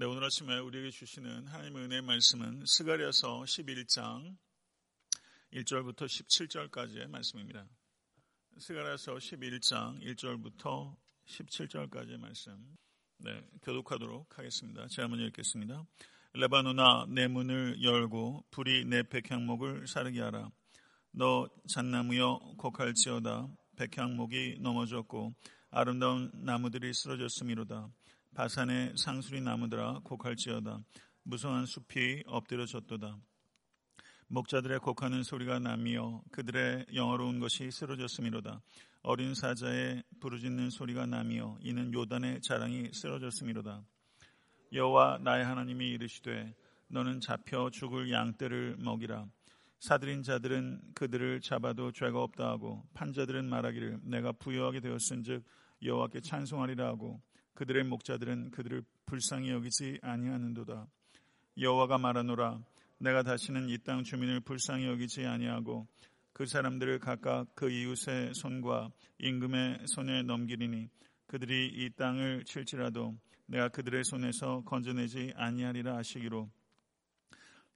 네, 오늘 아침에 우리에게 주시는 하나님의 은혜의 말씀은 스가랴서 11장 1절부터 17절까지의 말씀입니다. 스가랴서 11장 1절부터 17절까지의 말씀. 네, 교독하도록 하겠습니다. 제가 먼저 읽겠습니다. 레바노나 내 문을 열고 불이 내 백향목을 사르게 하라. 너 잣나무여 곡할지어다. 백향목이 넘어졌고 아름다운 나무들이 쓰러졌음이로다. 바산의 상수리 나무들아 곡할지어다. 무성한 숲이 엎드려졌도다. 목자들의 곡하는 소리가 나며 그들의 영어로운 것이 쓰러졌음이로다. 어린 사자의 부르짖는 소리가 나며 이는 요단의 자랑이 쓰러졌음이로다. 여호와 나의 하나님이 이르시되 너는 잡혀 죽을 양떼를 먹이라. 사들인 자들은 그들을 잡아도 죄가 없다 하고 판자들은 말하기를 내가 부여하게 되었은즉 여호와께 찬송하리라 하고 그들의 목자들은 그들을 불쌍히 여기지 아니하는도다. 여호와가 말하노라 내가 다시는 이 땅 주민을 불쌍히 여기지 아니하고 그 사람들을 각각 그 이웃의 손과 임금의 손에 넘기리니 그들이 이 땅을 칠지라도 내가 그들의 손에서 건져내지 아니하리라 하시기로.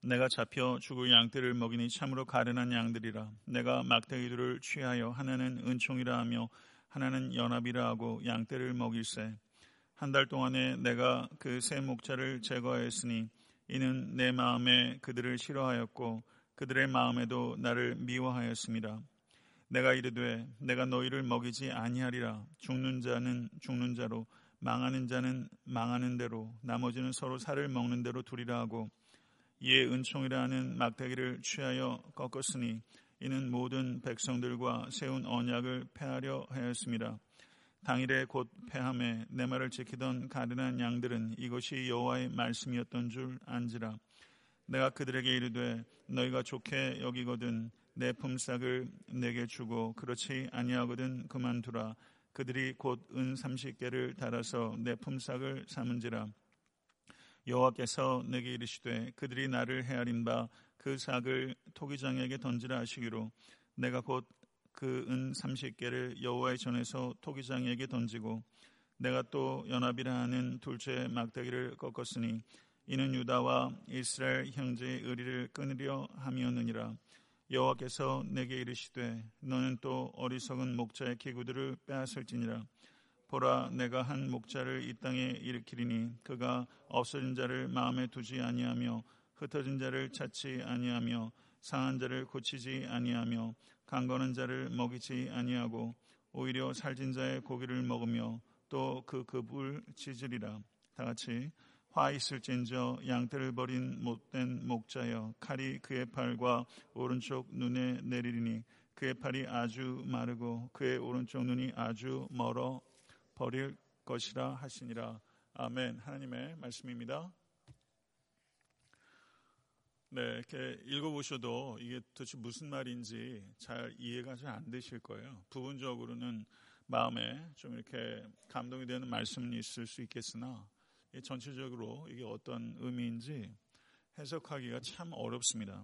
내가 잡혀 죽을 양떼를 먹이니 참으로 가련한 양들이라. 내가 막대기들을 취하여 하나는 은총이라 하며 하나는 연합이라 하고 양떼를 먹일세 한 달 동안에 내가 그새 목자를 제거하였으니 이는 내 마음에 그들을 싫어하였고 그들의 마음에도 나를 미워하였습니다. 내가 이르되 내가 너희를 먹이지 아니하리라 죽는 자는 죽는 자로 망하는 자는 망하는 대로 나머지는 서로 살을 먹는 대로 두리라 하고 이에 은총이라 하는 막대기를 취하여 꺾었으니 이는 모든 백성들과 세운 언약을 폐하려 하였습니다. 당일에 곧 패함에 내 말을 지키던 가련한 양들은 이것이 여호와의 말씀이었던 줄 안지라. 내가 그들에게 이르되 너희가 좋게 여기거든 내 품삯을 내게 주고 그렇지 아니하거든 그만두라. 그들이 곧은 삼십 개를 달아서 내 품삯을 삼은지라. 여호와께서 내게 이르시되 그들이 나를 헤아린 바 그 삭을 토기장에게 던지라 하시기로 내가 곧 그 은 30개를 여호와의 전에서 토기장에게 던지고 내가 또 연합이라 하는 둘째 막대기를 꺾었으니 이는 유다와 이스라엘 형제의 의리를 끊으려 함이었느니라. 여호와께서 내게 이르시되 너는 또 어리석은 목자의 기구들을 빼앗을지니라. 보라 내가 한 목자를 이 땅에 일으키리니 그가 없어진 자를 마음에 두지 아니하며 흩어진 자를 찾지 아니하며 상한 자를 고치지 아니하며 강건한 자를 먹이지 아니하고 오히려 살진 자의 고기를 먹으며 또 그 급을 찢으리라. 다 같이 화 있을진저 양떼를 버린 못된 목자여 칼이 그의 팔과 오른쪽 눈에 내리리니 그의 팔이 아주 마르고 그의 오른쪽 눈이 아주 멀어 버릴 것이라 하시니라. 아멘. 하나님의 말씀입니다. 네, 이렇게 읽어보셔도 이게 도대체 무슨 말인지 잘 이해가 잘 안 되실 거예요. 부분적으로는 마음에 좀 이렇게 감동이 되는 말씀이 있을 수 있겠으나 전체적으로 이게 어떤 의미인지 해석하기가 참 어렵습니다.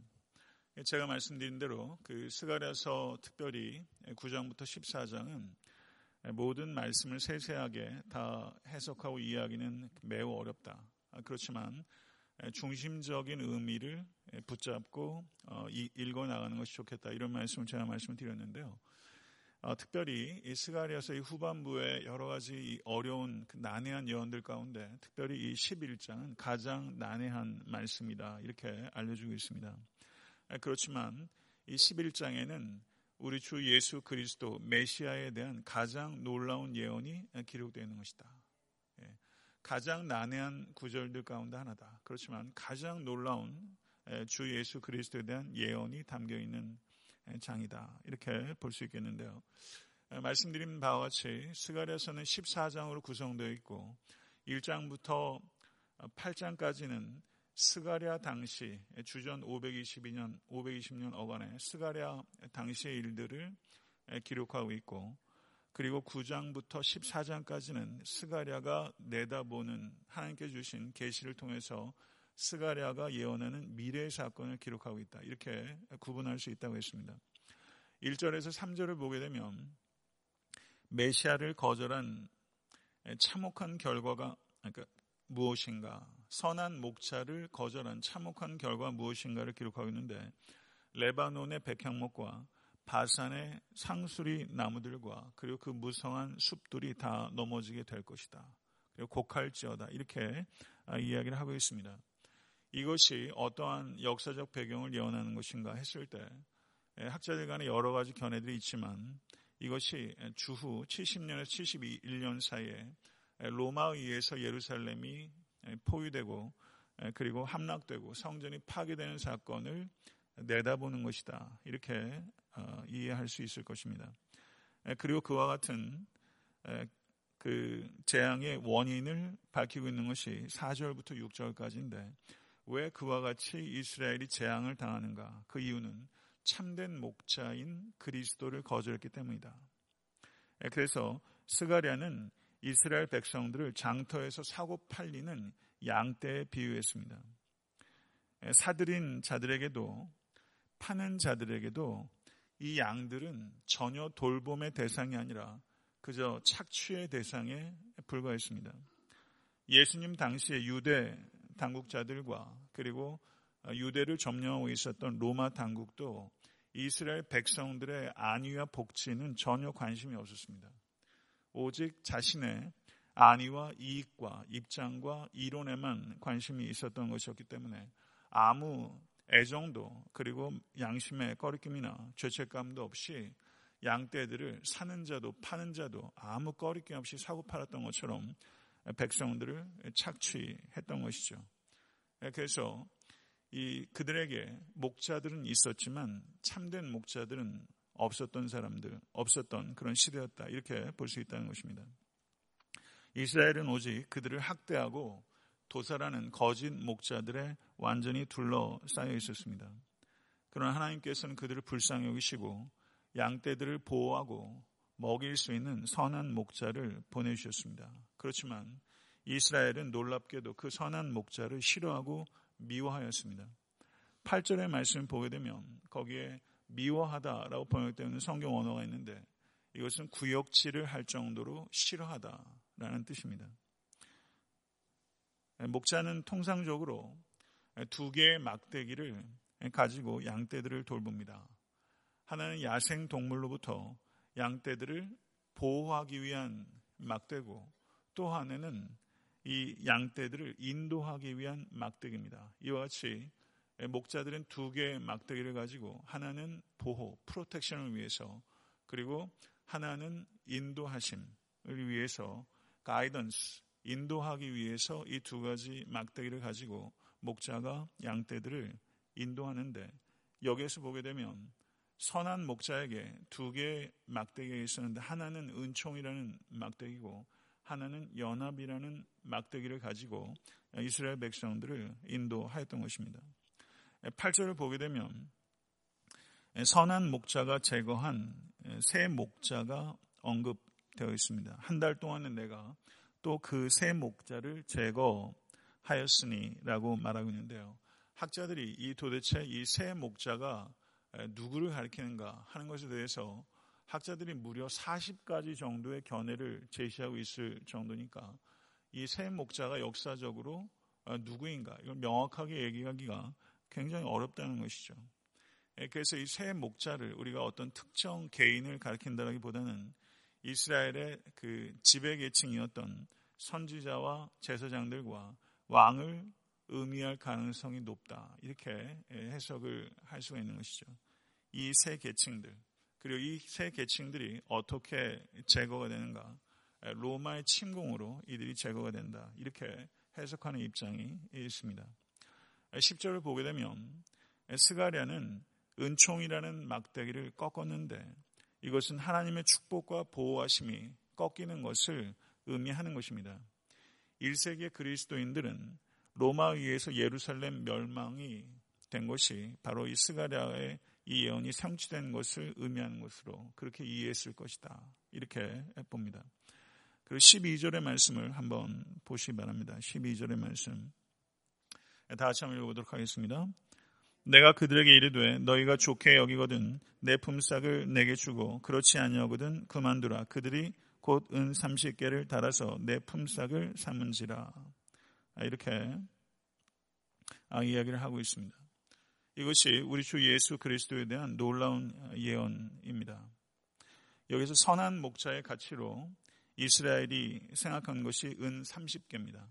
제가 말씀드린 대로 그 스가랴서 특별히 9장부터 14장은 모든 말씀을 세세하게 다 해석하고 이해하기는 매우 어렵다. 그렇지만 중심적인 의미를 붙잡고 어, 읽어 나가는 것이 좋겠다 이런 말씀을 제가 말씀을 드렸는데요. 어, 특별히 이 스가리아서의 후반부에 여러 가지 어려운 그 난해한 예언들 가운데 특별히 이 11장은 가장 난해한 말씀이다 이렇게 알려주고 있습니다. 그렇지만 이 11장에는 우리 주 예수 그리스도 메시아에 대한 가장 놀라운 예언이 기록되어 있는 것이다. 가장 난해한 구절들 가운데 하나다. 그렇지만 가장 놀라운 주 예수 그리스도에 대한 예언이 담겨 있는 장이다. 이렇게 볼 수 있겠는데요. 말씀드린 바와 같이 스가랴서는 14장으로 구성되어 있고 1장부터 8장까지는 스가랴 당시 주전 522년 520년 어간에 스가랴 당시의 일들을 기록하고 있고 그리고 9장부터 14장까지는 스가랴가 내다보는 하나님께 주신 계시를 통해서 스가랴가 예언하는 미래의 사건을 기록하고 있다. 이렇게 구분할 수 있다고 했습니다. 1절에서 3절을 보게 되면 메시아를 거절한 참혹한 결과가 그러니까 무엇인가 선한 목차를 거절한 참혹한 결과 무엇인가를 기록하고 있는데 레바논의 백향목과 바산의 상수리 나무들과 그리고 그 무성한 숲들이 다 넘어지게 될 것이다. 그리고 곡할지어다 이렇게 아, 이야기를 하고 있습니다. 이것이 어떠한 역사적 배경을 예언하는 것인가 했을 때 예, 학자들 간에 여러 가지 견해들이 있지만 이것이 주후 70년에서 71년 사이에 로마에 의해서 예루살렘이 포위되고 그리고 함락되고 성전이 파괴되는 사건을 내다보는 것이다. 이렇게 어, 이해할 수 있을 것입니다. 그리고 그와 같은 그 재앙의 원인을 밝히고 있는 것이 4절부터 6절까지인데 왜 그와 같이 이스라엘이 재앙을 당하는가? 그 이유는 참된 목자인 그리스도를 거절했기 때문이다. 그래서 스가랴는 이스라엘 백성들을 장터에서 사고 팔리는 양떼에 비유했습니다. 사들인 자들에게도 파는 자들에게도 이 양들은 전혀 돌봄의 대상이 아니라 그저 착취의 대상에 불과했습니다. 예수님 당시에 유대 당국자들과 그리고 유대를 점령하고 있었던 로마 당국도 이스라엘 백성들의 안위와 복지는 전혀 관심이 없었습니다. 오직 자신의 안위와 이익과 입장과 이론에만 관심이 있었던 것이었기 때문에 아무 애정도 그리고 양심의 꺼리낌이나 죄책감도 없이 양떼들을 사는 자도 파는 자도 아무 꺼리낌 없이 사고 팔았던 것처럼 백성들을 착취했던 것이죠. 그래서 이 그들에게 목자들은 있었지만 참된 목자들은 없었던 사람들, 없었던 그런 시대였다. 이렇게 볼 수 있다는 것입니다. 이스라엘은 오직 그들을 학대하고 도살하는 거짓 목자들의 완전히 둘러싸여 있었습니다. 그러나 하나님께서는 그들을 불쌍히 여기시고 양떼들을 보호하고 먹일 수 있는 선한 목자를 보내주셨습니다. 그렇지만 이스라엘은 놀랍게도 그 선한 목자를 싫어하고 미워하였습니다. 8절의 말씀을 보게 되면 거기에 미워하다라고 번역되어 있는 성경 언어가 있는데 이것은 구역질을 할 정도로 싫어하다라는 뜻입니다. 목자는 통상적으로 두 개의 막대기를 가지고 양떼들을 돌봅니다. 하나는 야생 동물로부터 양떼들을 보호하기 위한 막대고 또 하나는 이 양떼들을 인도하기 위한 막대기입니다. 이와 같이 목자들은 두 개의 막대기를 가지고 하나는 보호, 프로텍션을 위해서 그리고 하나는 인도하심을 위해서 가이던스, 인도하기 위해서 이 두 가지 막대기를 가지고 목자가 양떼들을 인도하는데 여기에서 보게 되면 선한 목자에게 두 개의 막대기가 있었는데 하나는 은총이라는 막대기고 하나는 연합이라는 막대기를 가지고 이스라엘 백성들을 인도하였던 것입니다. 8절을 보게 되면 선한 목자가 제거한 새 목자가 언급되어 있습니다. 한 달 동안은 내가 또 그 새 목자를 제거하였으니라고 말하고 있는데요. 학자들이 이 도대체 이 새 목자가 누구를 가리키는가 하는 것에 대해서 학자들이 무려 40가지 정도의 견해를 제시하고 있을 정도니까 이새 목자가 역사적으로 누구인가 이걸 명확하게 얘기하기가 굉장히 어렵다는 것이죠. 예, 그래서 이새 목자를 우리가 어떤 특정 개인을 가리킨다기보다는 이스라엘의 그 지배 계층이었던 선지자와 제사장들과 왕을 의미할 가능성이 높다. 이렇게 예, 해석을 할 수가 있는 것이죠. 이 세 계층들, 그리고 이 세 계층들이 어떻게 제거가 되는가? 예, 로마의 침공으로 이들이 제거가 된다. 이렇게 해석하는 입장이 있습니다. 10절을 보게 되면 스가랴는 은총이라는 막대기를 꺾었는데 이것은 하나님의 축복과 보호하심이 꺾이는 것을 의미하는 것입니다. 1세기 그리스도인들은 로마에 의해서 예루살렘 멸망이 된 것이 바로 이 스가랴의 이 예언이 성취된 것을 의미하는 것으로 그렇게 이해했을 것이다. 이렇게 봅니다. 그리고 12절의 말씀을 한번 보시기 바랍니다. 12절의 말씀. 다 같이 한번 읽어보도록 하겠습니다. 내가 그들에게 이르되 너희가 좋게 여기거든 내 품삯을 내게 주고 그렇지 아니하거든 그만두라 그들이 곧 은 30개를 달아서 내 품삯을 삼은지라 아, 이렇게 아, 이야기를 하고 있습니다. 이것이 우리 주 예수 그리스도에 대한 놀라운 예언입니다. 여기서 선한 목자의 가치로 이스라엘이 생각한 것이 은 30개입니다.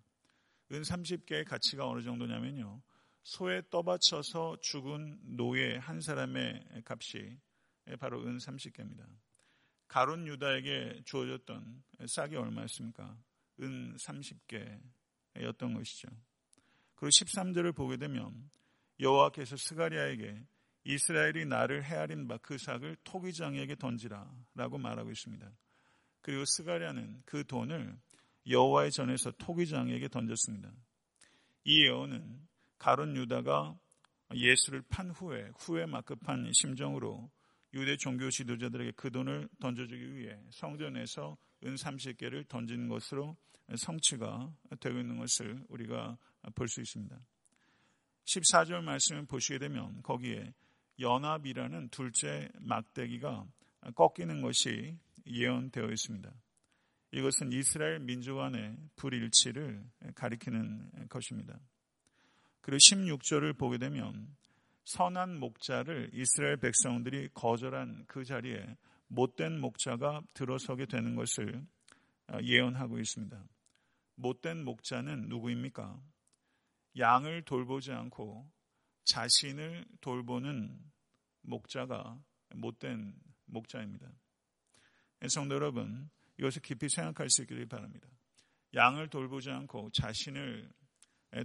은 30개의 가치가 어느 정도냐면요. 소에 떠받쳐서 죽은 노예 한 사람의 값이 바로 은 30개입니다. 가론 유다에게 주어졌던 싹이 얼마였습니까? 은 30개였던 것이죠. 그리고 13절을 보게 되면 여호와께서 스가리아에게 이스라엘이 나를 헤아린 바 그 삭을 토기장에게 던지라라고 말하고 있습니다. 그리고 스가랴는 그 돈을 여호와의 전에서 토기장에게 던졌습니다. 이 예언은 가론 유다가 예수를 판 후에 후에 막급한 심정으로 유대 종교 지도자들에게 그 돈을 던져주기 위해 성전에서 은 30개를 던진 것으로 성취가 되고 있는 것을 우리가 볼 수 있습니다. 14절 말씀을 보시게 되면 거기에 연합이라는 둘째 막대기가 꺾이는 것이 예언되어 있습니다. 이것은 이스라엘 민족 안의 불일치를 가리키는 것입니다. 그리고 16절을 보게 되면 선한 목자를 이스라엘 백성들이 거절한 그 자리에 못된 목자가 들어서게 되는 것을 예언하고 있습니다. 못된 목자는 누구입니까? 양을 돌보지 않고 자신을 돌보는 목자가 못된 목자입니다. 성도 여러분, 이것을 깊이 생각할 수 있기를 바랍니다. 양을 돌보지 않고 자신을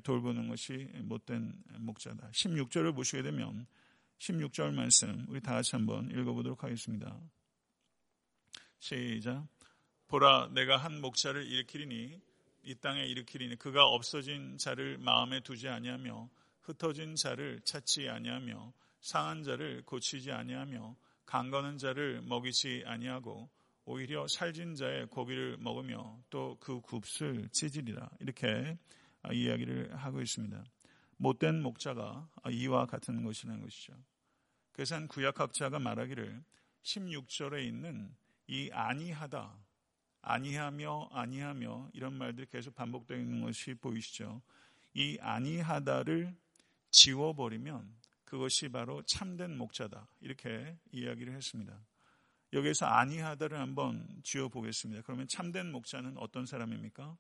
돌보는 것이 못된 목자다. 16절을 보시게 되면 16절 말씀 우리 다 같이 한번 읽어보도록 하겠습니다. 시작. 보라 내가 한 목자를 일으키리니 이 땅에 일으키리니 그가 없어진 자를 마음에 두지 아니하며 흩어진 자를 찾지 아니하며 상한 자를 고치지 아니하며 강건한 자를 먹이지 아니하고 오히려 살진 자의 고기를 먹으며 또 그 굽슬 찢으리라 이렇게 이야기를 하고 있습니다. 못된 목자가 이와 같은 것이라는 것이죠. 그래서 한 구약학자가 말하기를 16절에 있는 이 아니하다, 아니하며 아니하며 이런 말들이 계속 반복되는 것이 보이시죠. 이 아니하다를 지워버리면 그것이 바로 참된 목자다. 이렇게 이야기를 했습니다. 여기에서 아니하다를 한번 지어 보겠습니다. 그러면 참된 목자는 어떤 사람입니까?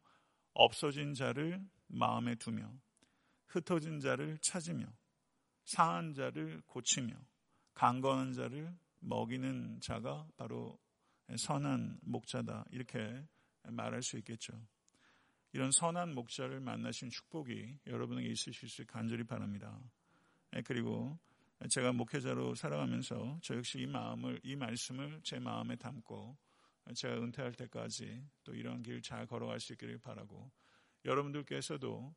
없어진 자를 마음에 두며 흩어진 자를 찾으며 상한 자를 고치며 강건한 자를 먹이는 자가 바로 선한 목자다. 이렇게 말할 수 있겠죠. 이런 선한 목자를 만나신 축복이 여러분에게 있으실 수 간절히 바랍니다. 그리고 제가 목회자로 살아가면서 저 역시 이 마음을, 이 말씀을 제 마음에 담고 제가 은퇴할 때까지 또 이런 길 잘 걸어갈 수 있기를 바라고 여러분들께서도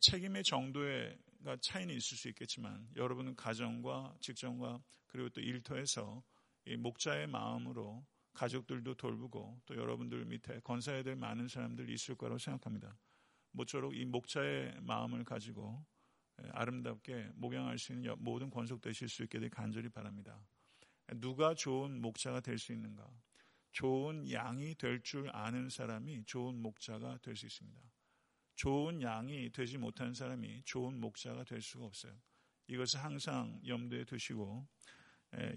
책임의 정도가 차이는 있을 수 있겠지만 여러분은 가정과 직장과 그리고 또 일터에서 이 목자의 마음으로 가족들도 돌보고 또 여러분들 밑에 건사해야 될 많은 사람들이 있을 거라고 생각합니다. 모쪼록 이 목자의 마음을 가지고 아름답게 목양할 수 있는 모든 권속 되실 수 있게 되 간절히 바랍니다. 누가 좋은 목자가 될 수 있는가? 좋은 양이 될 줄 아는 사람이 좋은 목자가 될 수 있습니다. 좋은 양이 되지 못한 사람이 좋은 목자가 될 수가 없어요. 이것을 항상 염두에 두시고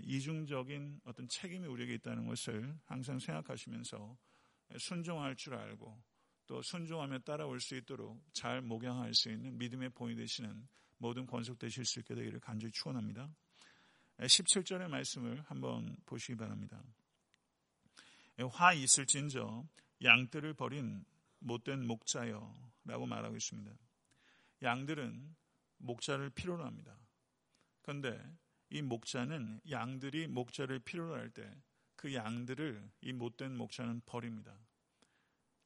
이중적인 어떤 책임이 우리에게 있다는 것을 항상 생각하시면서 순종할 줄 알고 또 순종하며 따라올 수 있도록 잘 목양할 수 있는 믿음의 본이 되시는 모든 권속되실 수 있게 되기를 간절히 축원합니다. 17절의 말씀을 한번 보시기 바랍니다. 화 있을진저 양들을 버린 못된 목자여 라고 말하고 있습니다. 양들은 목자를 필요로 합니다. 그런데 이 목자는 양들이 목자를 필요로 할 때 그 양들을 이 못된 목자는 버립니다.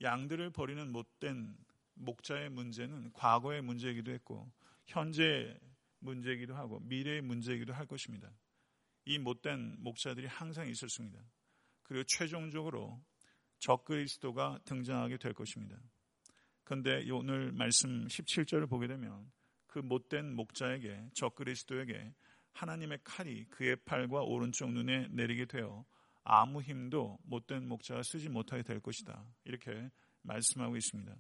양들을 버리는 못된 목자의 문제는 과거의 문제이기도 했고 현재 문제이기도 하고 미래의 문제이기도 할 것입니다. 이 못된 목자들이 항상 있었습니다. 그리고 최종적으로 적그리스도가 등장하게 될 것입니다. 그런데 오늘 말씀 17절을 보게 되면 그 못된 목자에게 적그리스도에게 하나님의 칼이 그의 팔과 오른쪽 눈에 내리게 되어 아무 힘도 못된 목자가 쓰지 못하게 될 것이다. 이렇게 말씀하고 있습니다.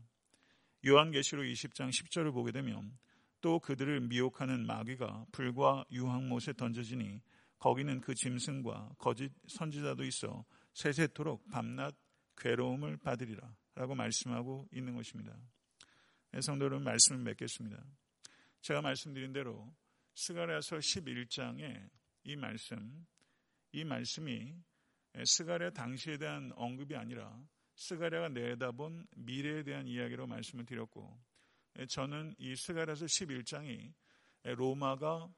요한계시록 20장 10절을 보게 되면 또 그들을 미혹하는 마귀가 불과 유황못에 던져지니 거기는 그 짐승과 거짓 선지자도 있어 세세토록 밤낮 괴로움을 받으리라 라고 말씀하고 있는 것입니다. 네, 성도 여러분 말씀을 맺겠습니다. 제가 말씀드린 대로 스가랴서 11장에 이 말씀, 이 말씀이 스가랴 당시에 대한 언급이 아니라 스가랴가 내다본 미래에 대한 이야기로 말씀을 드렸고 저는 이 스가랴서 11장이 로마가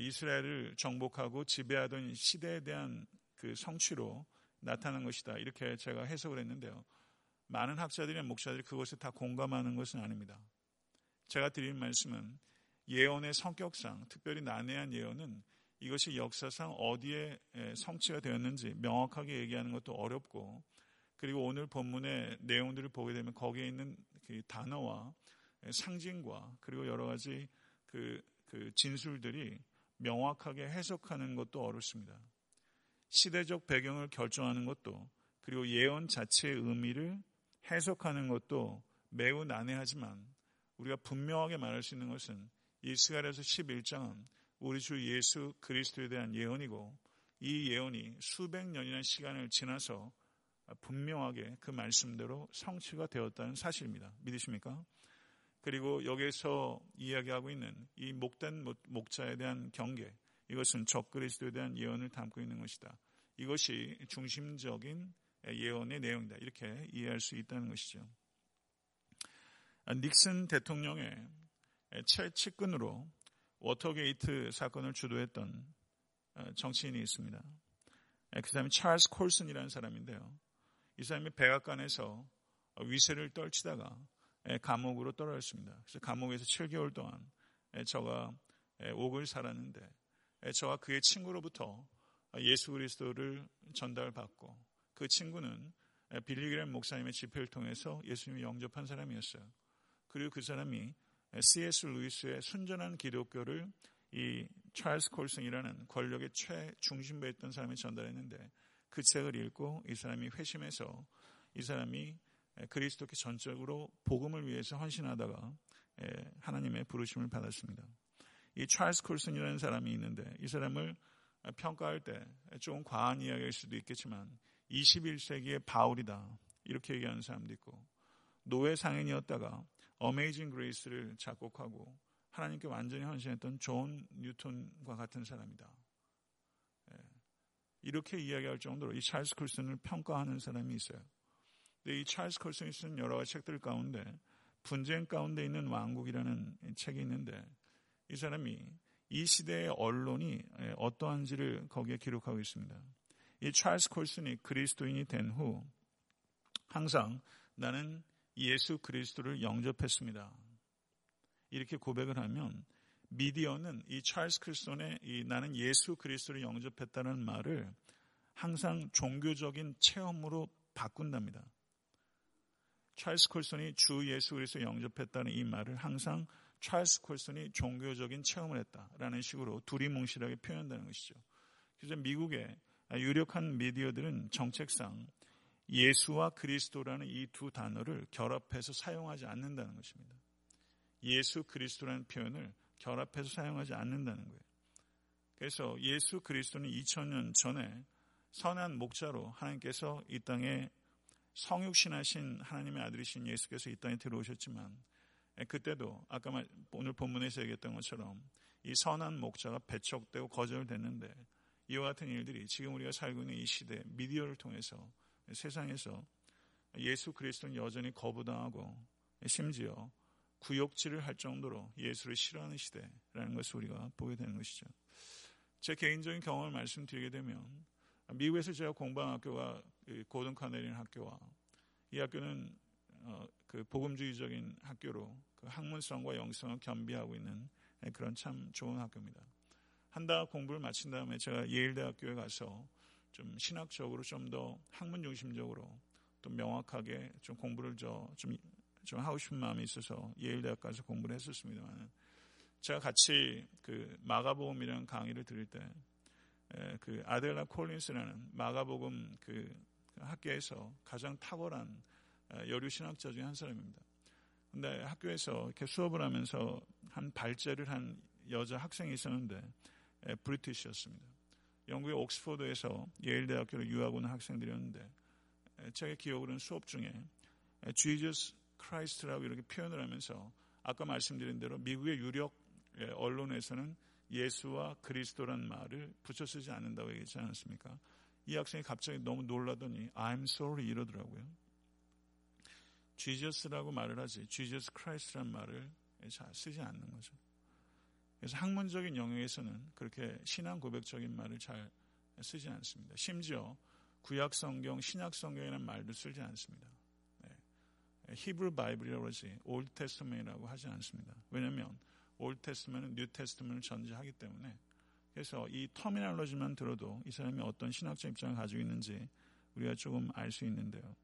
이스라엘을 정복하고 지배하던 시대에 대한 그 성취로 나타난 것이다. 이렇게 제가 해석을 했는데요. 많은 학자들이나 목사들이 그것에 다 공감하는 것은 아닙니다. 제가 드린 말씀은 예언의 성격상 특별히 난해한 예언은 이것이 역사상 어디에 성취가 되었는지 명확하게 얘기하는 것도 어렵고 그리고 오늘 본문의 내용들을 보게 되면 거기에 있는 그 단어와 상징과 그리고 여러 가지 그, 그 진술들이 명확하게 해석하는 것도 어렵습니다. 시대적 배경을 결정하는 것도 그리고 예언 자체의 의미를 해석하는 것도 매우 난해하지만 우리가 분명하게 말할 수 있는 것은 이스가랴서 11장은 우리 주 예수 그리스도에 대한 예언이고 이 예언이 수백 년이라는 시간을 지나서 분명하게 그 말씀대로 성취가 되었다는 사실입니다. 믿으십니까? 그리고 여기에서 이야기하고 있는 이 목된 목자에 대한 경계, 이것은 적그리스도에 대한 예언을 담고 있는 것이다. 이것이 중심적인 예언의 내용이다. 이렇게 이해할 수 있다는 것이죠. 닉슨 대통령의 최측근으로 워터게이트 사건을 주도했던 정치인이 있습니다. 그 사람이 찰스 콜슨이라는 사람인데요. 이 사람이 백악관에서 위세를 떨치다가 감옥으로 떨어졌습니다. 그래서 감옥에서 7개월 동안 저가 옥을 살았는데 저와 그의 친구로부터 예수 그리스도를 전달받고 그 친구는 빌리그램 목사님의 집회를 통해서 예수님을 영접한 사람이었어요. 그리고 그 사람이 C.S. 루이스의 순전한 기독교를 이 찰스 콜슨이라는 권력의 최중심부에 있던 사람이 전달했는데 그 책을 읽고 이 사람이 회심해서 이 사람이 그리스도께 전적으로 복음을 위해서 헌신하다가 하나님의 부르심을 받았습니다. 이 찰스 콜슨이라는 사람이 있는데 이 사람을 평가할 때좀 과한 이야기일 수도 있겠지만 21세기의 바울이다 이렇게 얘기하는 사람도 있고 노예 상인이었다가 Amazing Grace를 작곡하고 하나님께 완전히 헌신했던 존 뉴턴과 같은 사람이다. 이렇게 이야기할 정도로 이 찰스 콜슨을 평가하는 사람이 있어요. 근데 이 찰스 콜슨이 쓴 여러 가지 책들 가운데 분쟁 가운데 있는 왕국이라는 책이 있는데 이 사람이 이 시대의 언론이 어떠한지를 거기에 기록하고 있습니다. 이 찰스 콜슨이 그리스도인이 된 후 항상 나는 예수 그리스도를 영접했습니다. 이렇게 고백을 하면 미디어는 이 찰스 크리스톤의 이 나는 예수 그리스도를 영접했다는 말을 항상 종교적인 체험으로 바꾼답니다. 찰스 콜슨이 주 예수 그리스도 영접했다는 이 말을 항상 찰스 콜슨이 종교적인 체험을 했다라는 식으로 두리뭉실하게 표현한다는 것이죠. 그래서 미국의 유력한 미디어들은 정책상 예수와 그리스도라는 이 두 단어를 결합해서 사용하지 않는다는 것입니다. 예수 그리스도라는 표현을 결합해서 사용하지 않는다는 거예요. 그래서 예수 그리스도는 2000년 전에 선한 목자로 하나님께서 이 땅에 성육신하신 하나님의 아들이신 예수께서 이 땅에 들어오셨지만 그때도 아까 오늘 본문에서 얘기했던 것처럼 이 선한 목자가 배척되고 거절됐는데 이와 같은 일들이 지금 우리가 살고 있는 이 시대 미디어를 통해서 세상에서 예수 그리스도는 여전히 거부당하고 심지어 구역질을 할 정도로 예수를 싫어하는 시대라는 것을 우리가 보게 되는 것이죠. 제 개인적인 경험을 말씀드리게 되면 미국에서 제가 공부한 학교가 고든 카네리는 학교와 이 학교는 어, 그 복음주의적인 학교로 그 학문성과 영성을 겸비하고 있는 그런 참 좋은 학교입니다. 한 달 공부를 마친 다음에 제가 예일대학교에 가서 좀 신학적으로 좀 더 학문 중심적으로 또 명확하게 좀 공부를 좀, 좀 하고 싶은 마음이 있어서 예일대학 가서 공부를 했었습니다만 제가 같이 그 마가복음이라는 강의를 들을 때 그 아델라 콜린스라는 마가복음 그 학교에서 가장 탁월한 여류 신학자 중에 한 사람입니다. 근데 학교에서 이렇게 수업을 하면서 한 발제를 한 여자 학생이 있었는데 브리티시였습니다. 영국의 옥스포드에서 예일 대학교를 유학 온 학생들이었는데 제 기억으로는 수업 중에 Jesus Christ라고 이렇게 표현을 하면서 아까 말씀드린 대로 미국의 유력 언론에서는 예수와 그리스도란 말을 붙여 쓰지 않는다고 얘기하지 않았습니까? 이 학생이 갑자기 너무 놀라더니 I'm sorry 이러더라고요. Jesus라고 말을 하지 Jesus Christ란 말을 잘 쓰지 않는 거죠. 그래서 학문적인 영역에서는 그렇게 신앙 고백적인 말을 잘 쓰지 않습니다. 심지어 구약 성경, 신약 성경이라는 말도 쓰지 않습니다. 네. Hebrew Bible이라고 하지 Old Testament라고 하지 않습니다. 왜냐하면 Old Testament는 New Testament를 전제하기 때문에 그래서 이 터미널로지만 들어도 이 사람이 어떤 신학적 입장을 가지고 있는지 우리가 조금 알 수 있는데요.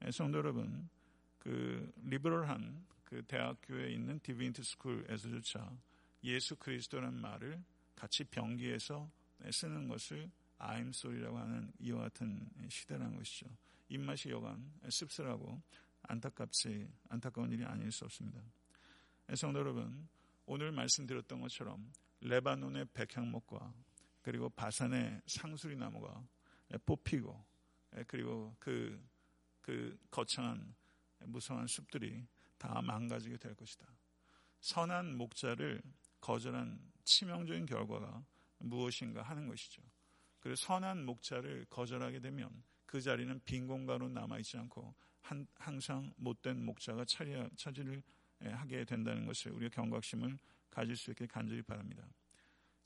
네, 성도 여러분, 그 리버럴한 그 대학교에 있는 디빈트 스쿨에서조차 예수 그리스도라는 말을 같이 병기해서 쓰는 것을 sorry라고 하는 이와 같은 시대라는 것이죠. 입맛이 여간 씁쓸하고 안타깝지 안타까운 일이 아닐 수 없습니다. 성도 여러분, 오늘 말씀드렸던 것처럼 레바논의 백향목과 그리고 바산의 상수리 나무가 뽑히고 그리고 그, 그 거창한 무성한 숲들이 다 망가지게 될 것이다. 선한 목자를 거절한 치명적인 결과가 무엇인가 하는 것이죠. 그리고 선한 목자를 거절하게 되면 그 자리는 빈 공간으로 남아있지 않고 한, 항상 못된 목자가 차리, 차지를 하게 된다는 것을 우리가 경각심을 가질 수 있게 간절히 바랍니다.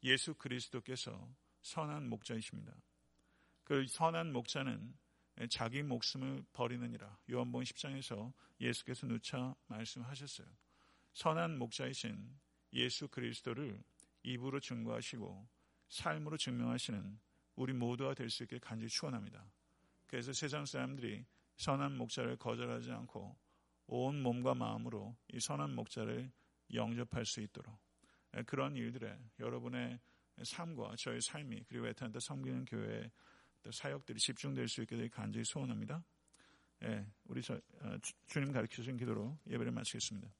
예수 그리스도께서 선한 목자이십니다. 그 선한 목자는 자기 목숨을 버리느니라 요한복음 10장에서 예수께서 누차 말씀하셨어요. 선한 목자이신 예수 그리스도를 입으로 증거하시고 삶으로 증명하시는 우리 모두가 될 수 있게 간절히 축원합니다. 그래서 세상 사람들이 선한 목자를 거절하지 않고 온 몸과 마음으로 이 선한 목자를 영접할 수 있도록 그런 일들에 여러분의 삶과 저의 삶이 그리고 에탄타 섬기는 교회의 사역들이 집중될 수 있게 되길 간절히 소원합니다. 예, 우리 저, 어, 주님 가르쳐 주신 기도로 예배를 마치겠습니다.